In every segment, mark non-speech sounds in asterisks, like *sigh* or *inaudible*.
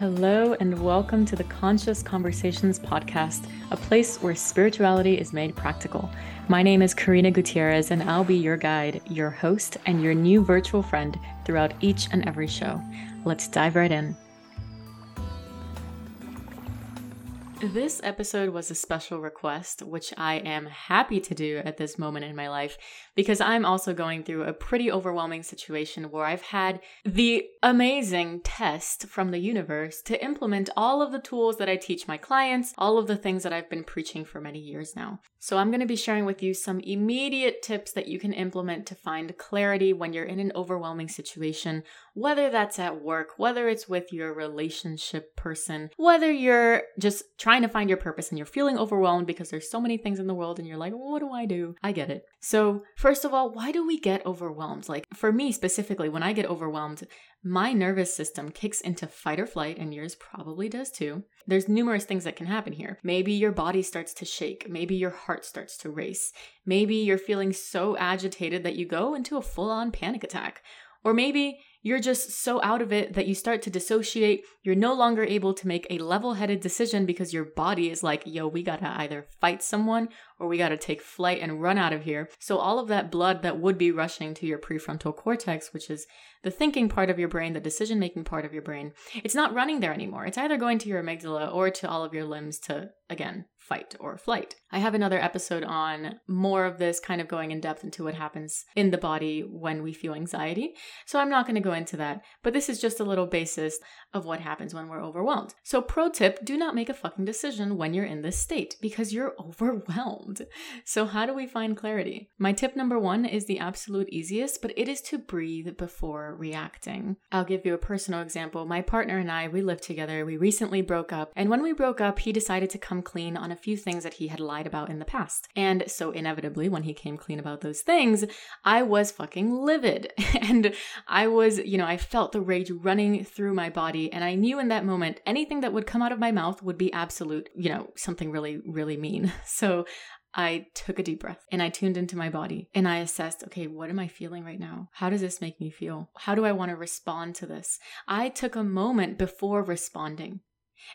Hello, and welcome to the Conscious Conversations podcast, a place where spirituality is made practical. My name is Karina Gutierrez, and I'll be your guide, your host, and your new virtual friend throughout each and every show. Let's dive right in. This episode was a special request, which I am happy to do at this moment in my life because I'm also going through a pretty overwhelming situation where I've had the amazing test from the universe to implement all of the tools that I teach my clients, all of the things that I've been preaching for many years now. So I'm going to be sharing with you some immediate tips that you can implement to find clarity when you're in an overwhelming situation, whether that's at work, whether it's with your relationship person, whether you're just trying to find your purpose and you're feeling overwhelmed because there's so many things in the world and you're like, what do I do? I get it. So, first of all, why do we get overwhelmed? Like, for me specifically, when I get overwhelmed, my nervous system kicks into fight or flight, and yours probably does too. There's numerous things that can happen here. Maybe your body starts to shake. Maybe your heart starts to race. Maybe you're feeling so agitated that you go into a full on panic attack. Or maybe you're just so out of it that you start to dissociate. You're no longer able to make a level headed decision because your body is like, yo, we gotta either fight someone or we gotta take flight and run out of here. So, all of that blood that would be rushing to your prefrontal cortex, which is the thinking part of your brain, the decision making part of your brain, it's not running there anymore. It's either going to your amygdala or to all of your limbs to, again, fight or flight. I have another episode on more of this, kind of going in depth into what happens in the body when we feel anxiety. So I'm not going to go into that, but this is just a little basis of what happens when we're overwhelmed. So, pro tip do not make a fucking decision when you're in this state because you're *laughs* overwhelmed. So, how do we find clarity? My tip number one is the absolute easiest, but it is to breathe before reacting. I'll give you a personal example. My partner and I, we live together. We recently broke up, and when we broke up, he decided to come clean on a few things that he had lied about in the past. And so, inevitably, when he came clean about those things, I was fucking livid. *laughs* and I was, you know, I felt the rage running through my body. And I knew in that moment anything that would come out of my mouth would be absolute, you know, something really, really mean. *laughs* So I took a deep breath and I tuned into my body and I assessed, okay, what am I feeling right now? How does this make me feel? How do I want to respond to this? I took a moment before responding.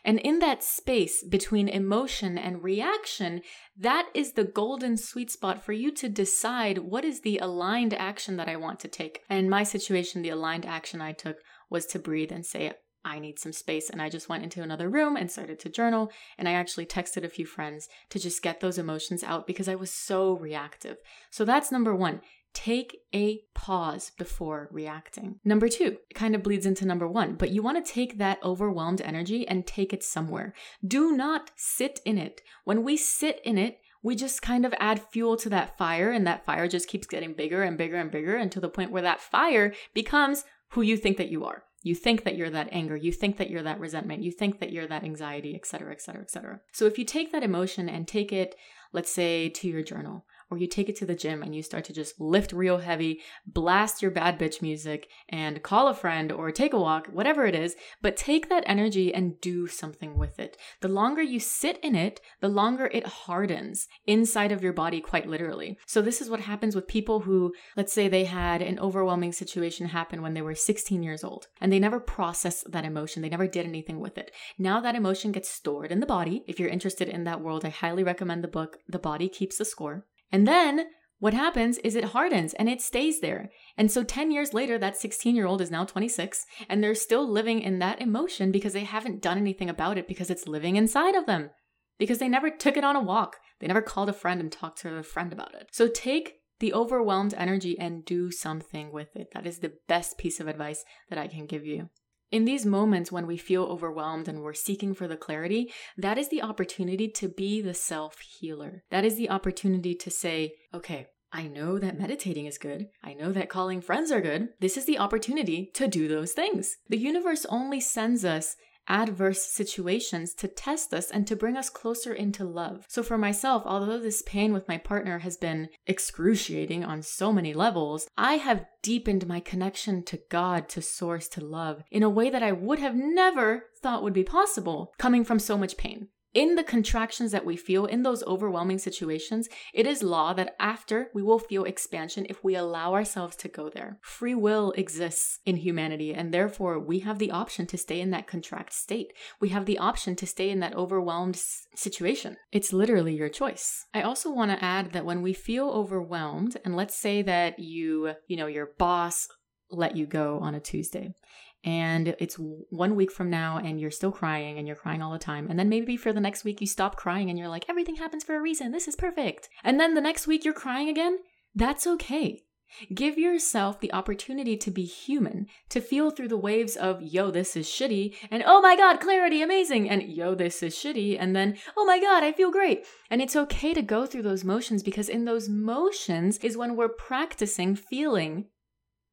And in that space between emotion and reaction, that is the golden sweet spot for you to decide what is the aligned action that I want to take. And in my situation, the aligned action I took was to breathe and say, I need some space. And I just went into another room and started to journal. And I actually texted a few friends to just get those emotions out because I was so reactive. So that's number one. Take a pause before reacting. Number two, it kind of bleeds into number one, but you want to take that overwhelmed energy and take it somewhere. Do not sit in it. When we sit in it, we just kind of add fuel to that fire, and that fire just keeps getting bigger and bigger and bigger until the point where that fire becomes who you think that you are. You think that you're that anger. You think that you're that resentment. You think that you're that anxiety, et cetera, et cetera, et cetera. So if you take that emotion and take it, let's say, to your journal, or you take it to the gym and you start to just lift real heavy, blast your bad bitch music, and call a friend or take a walk, whatever it is, but take that energy and do something with it. The longer you sit in it, the longer it hardens inside of your body, quite literally. So, this is what happens with people who, let's say, they had an overwhelming situation happen when they were 16 years old and they never processed that emotion, they never did anything with it. Now that emotion gets stored in the body. If you're interested in that world, I highly recommend the book, The Body Keeps the Score. And then what happens is it hardens and it stays there. And so 10 years later, that 16 year old is now 26 and they're still living in that emotion because they haven't done anything about it because it's living inside of them. Because they never took it on a walk. They never called a friend and talked to a friend about it. So take the overwhelmed energy and do something with it. That is the best piece of advice that I can give you. In these moments when we feel overwhelmed and we're seeking for the clarity, that is the opportunity to be the self healer. That is the opportunity to say, okay, I know that meditating is good. I know that calling friends are good. This is the opportunity to do those things. The universe only sends us adverse situations to test us and to bring us closer into love. So, for myself, although this pain with my partner has been excruciating on so many levels, I have deepened my connection to God, to Source, to love in a way that I would have never thought would be possible coming from so much pain. In the contractions that we feel in those overwhelming situations, it is law that after we will feel expansion if we allow ourselves to go there. Free will exists in humanity, and therefore we have the option to stay in that contract state. We have the option to stay in that overwhelmed situation. It's literally your choice. I also want to add that when we feel overwhelmed, and let's say that you, you know, your boss let you go on a Tuesday and it's one week from now and you're still crying and you're crying all the time. And then maybe for the next week you stop crying and you're like everything happens for a reason. This is perfect. And then the next week you're crying again? That's okay. Give yourself the opportunity to be human, to feel through the waves of, yo, this is shitty, and oh my god, clarity, amazing, and yo, this is shitty, and then, oh my god, I feel great. And it's okay to go through those motions because in those motions is when we're practicing feeling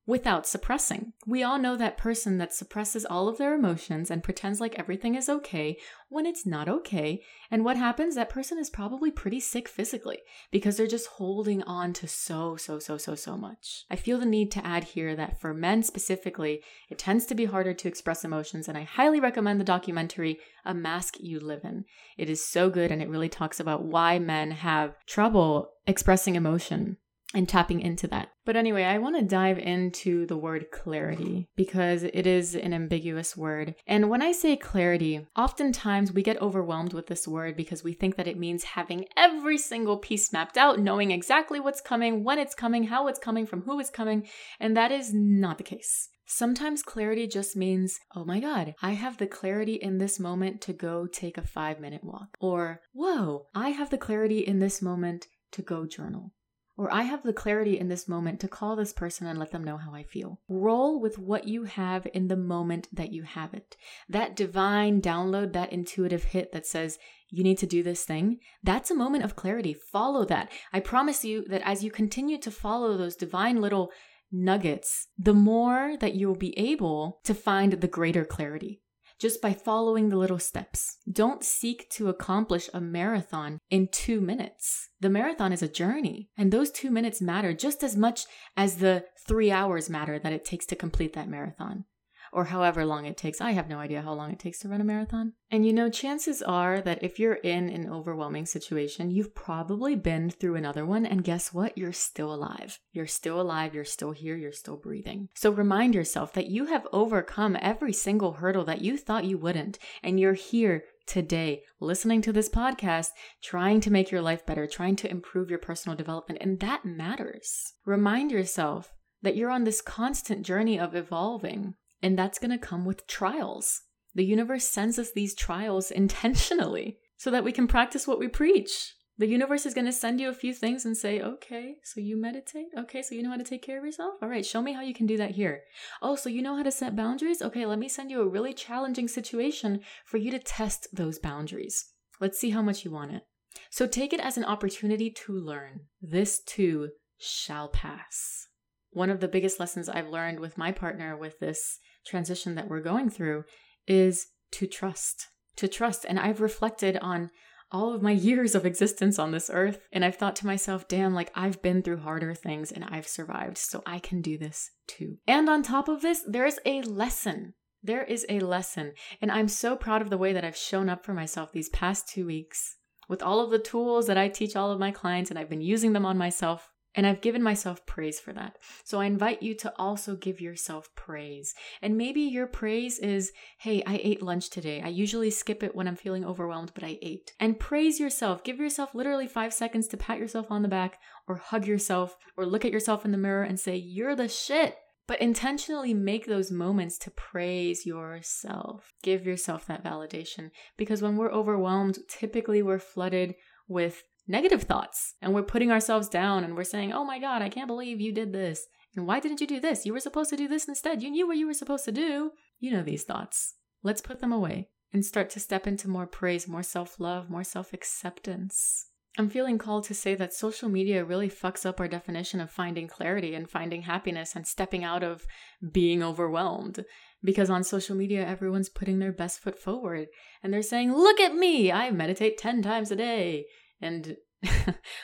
without suppressing. We all know that person that suppresses all of their emotions and pretends like everything is okay when it's not okay. And what happens? That person is probably pretty sick physically because they're just holding on to so, so, so, so, so much. I feel the need to add here that for men specifically, it tends to be harder to express emotions. And I highly recommend the documentary A Mask You Live In. It is so good and it really talks about why men have trouble expressing emotion and tapping into that. But anyway, I want to dive into the word clarity because it is an ambiguous word. And when I say clarity, oftentimes we get overwhelmed with this word because we think that it means having every single piece mapped out, knowing exactly what's coming, when it's coming, how it's coming, from who it's coming. And that is not the case. Sometimes clarity just means, oh my God, I have the clarity in this moment to go take a five minute walk. Or, whoa, I have the clarity in this moment to go journal. Or I have the clarity in this moment to call this person and let them know how I feel. Roll with what you have in the moment that you have it. That divine download, that intuitive hit that says, you need to do this thing, that's a moment of clarity. Follow that. I promise you that as you continue to follow those divine little nuggets, the more that you'll be able to find the greater clarity just by following the little steps. Don't seek to accomplish a marathon in two minutes. The marathon is a journey, and those two minutes matter just as much as the three hours matter that it takes to complete that marathon or however long it takes. I have no idea how long it takes to run a marathon. And you know, chances are that if you're in an overwhelming situation, you've probably been through another one. And guess what? You're still alive. You're still alive. You're still here. You're still breathing. So remind yourself that you have overcome every single hurdle that you thought you wouldn't. And you're here today listening to this podcast, trying to make your life better, trying to improve your personal development. And that matters. Remind yourself that you're on this constant journey of evolving and that's going to come with trials. The universe sends us these trials intentionally so that we can practice what we preach. The universe is going to send you a few things and say, okay, so you meditate? Okay, so you know how to take care of yourself? All right, show me how you can do that here. Oh, so you know how to set boundaries? Okay, let me send you a really challenging situation for you to test those boundaries. Let's see how much you want it. So take it as an opportunity to learn. This too shall pass. One of the biggest lessons I've learned with my partner with this transition that we're going through is to trust. To trust. And I've reflected on all of my *laughs* years of existence on this earth. And I've thought to myself, damn, like I've been through harder things and I've survived, so I can do this too. And on top of this, there's a lesson. There is a lesson. And I'm so proud of the way that I've shown up for myself these past two weeks with all of the tools that I teach all of my clients, and I've been using them on myself and I've given myself praise for that. So I invite you to also give yourself praise. And maybe your praise is, hey, I ate lunch today. I usually skip it when I'm feeling overwhelmed, but I ate. And praise yourself. Give yourself literally five seconds to pat yourself on the back or hug yourself or look at yourself in the mirror and say, you're the shit. But intentionally make those moments to praise yourself. Give yourself that validation. Because when we're overwhelmed, typically we're flooded with negative thoughts and we're putting ourselves down and we're saying, oh my God, I can't believe you did this. And why didn't you do this? You were supposed to do this instead. You knew what you were supposed to do. You know these thoughts. Let's put them away and start to step into more praise, more self love, more self acceptance. I'm feeling called to say that social media really fucks up our definition of finding clarity and finding happiness and stepping out of being overwhelmed. Because on social media, everyone's putting their best foot forward and they're saying, Look at me, I meditate 10 times a day. And *laughs*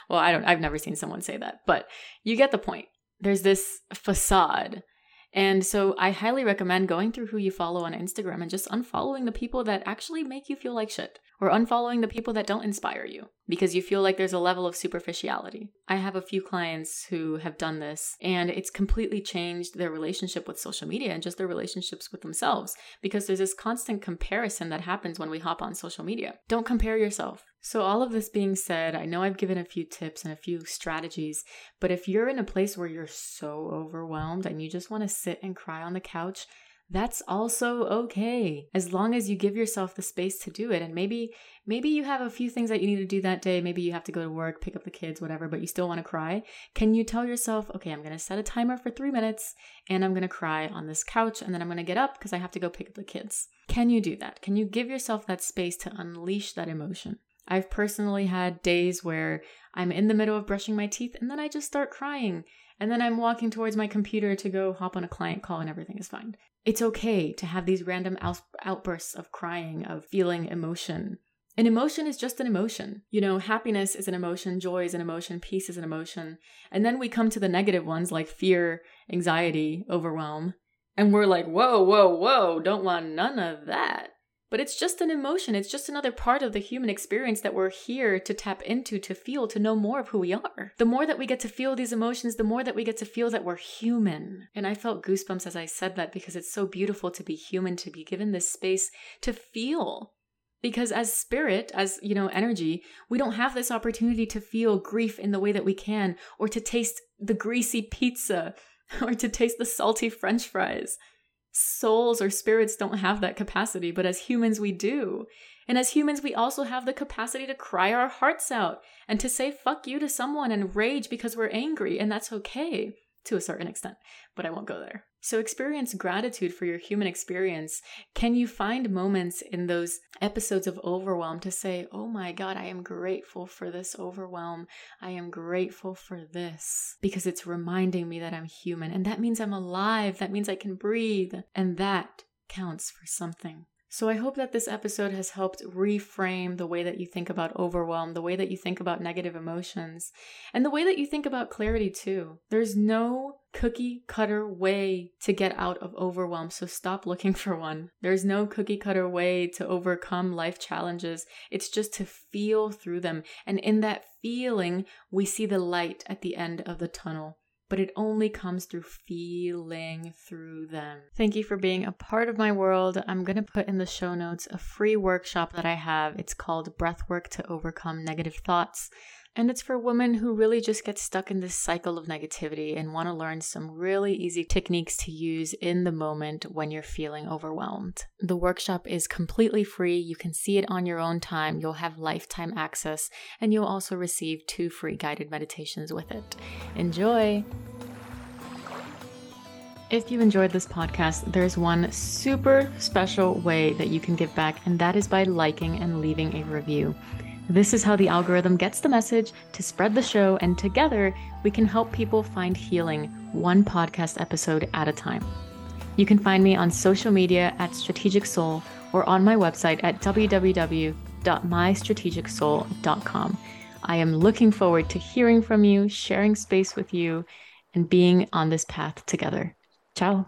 well, I don't I've never seen someone say that, but you get the point. There's this facade. And so I highly recommend going through who you follow on Instagram and just unfollowing the people that actually make you feel like shit or unfollowing the people that don't inspire you because you feel like there's a level of superficiality. I have a few clients who have done this and it's completely changed their relationship with social media and just their relationships with themselves because there's this constant comparison that happens when we hop on social media. Don't compare yourself. So, all of this being said, I know I've given a few tips and a few strategies, but if you're in a place where you're so overwhelmed and you just want to sit and cry on the couch, that's also okay as long as you give yourself the space to do it. And maybe maybe you have a few things that you need to do that day. Maybe you have to go to work pick up the kids whatever but you still want to cry. Can you tell yourself okay i'm going to set a timer for 3 minutes and i'm going to cry on this couch and then i'm going to get up because i have to go pick up the kids. Can you do that? Can you give yourself that space to unleash that emotion? I've personally had days where I'm in the middle of brushing my teeth and then I just start crying. And then I'm walking towards my computer to go hop on a client call and everything is fine. It's okay to have these random out- outbursts of crying, of feeling emotion. An emotion is just an emotion. You know, happiness is an emotion, joy is an emotion, peace is an emotion. And then we come to the negative ones like fear, anxiety, overwhelm. And we're like, whoa, whoa, whoa, don't want none of that. But it's just an emotion. It's just another part of the human experience that we're here to tap into, to feel, to know more of who we are. The more that we get to feel these emotions, the more that we get to feel that we're human. And I felt goosebumps as I said that because it's so beautiful to be human, to be given this space to feel. Because as spirit, as, you know, energy, we don't have this opportunity to feel grief in the way that we can, or to taste the greasy pizza, *laughs* or to taste the salty french fries souls or spirits don't have that capacity, but as humans, we do. And as humans, we also have the capacity to cry our hearts out and to say fuck you to someone and rage because we're angry, and that's okay to a certain extent, but I won't go there. So, experience gratitude for your human experience. Can you find moments in those episodes of overwhelm to say, Oh my God, I am grateful for this overwhelm. I am grateful for this because it's reminding me that I'm human. And that means I'm alive. That means I can breathe. And that counts for something. So I hope that this episode has helped reframe the way that you think about overwhelm, the way that you think about negative emotions, and the way that you think about clarity too. There's no cookie cutter way to get out of overwhelm, so stop looking for one. There's no cookie cutter way to overcome life challenges. It's just to feel through them. And in that feeling, we see the light at the end of the tunnel but it only comes through feeling through them. Thank you for being a part of my world. I'm going to put in the show notes a free workshop that I have. It's called Breathwork to Overcome Negative Thoughts. And it's for women who really just get stuck in this cycle of negativity and want to learn some really easy techniques to use in the moment when you're feeling overwhelmed. The workshop is completely free. You can see it on your own time. You'll have lifetime access, and you'll also receive two free guided meditations with it. Enjoy! If you enjoyed this podcast, there's one super special way that you can give back, and that is by liking and leaving a review. This is how the algorithm gets the message to spread the show, and together we can help people find healing one podcast episode at a time. You can find me on social media at Strategic Soul or on my website at www.mystrategicsoul.com. I am looking forward to hearing from you, sharing space with you, and being on this path together. Ciao.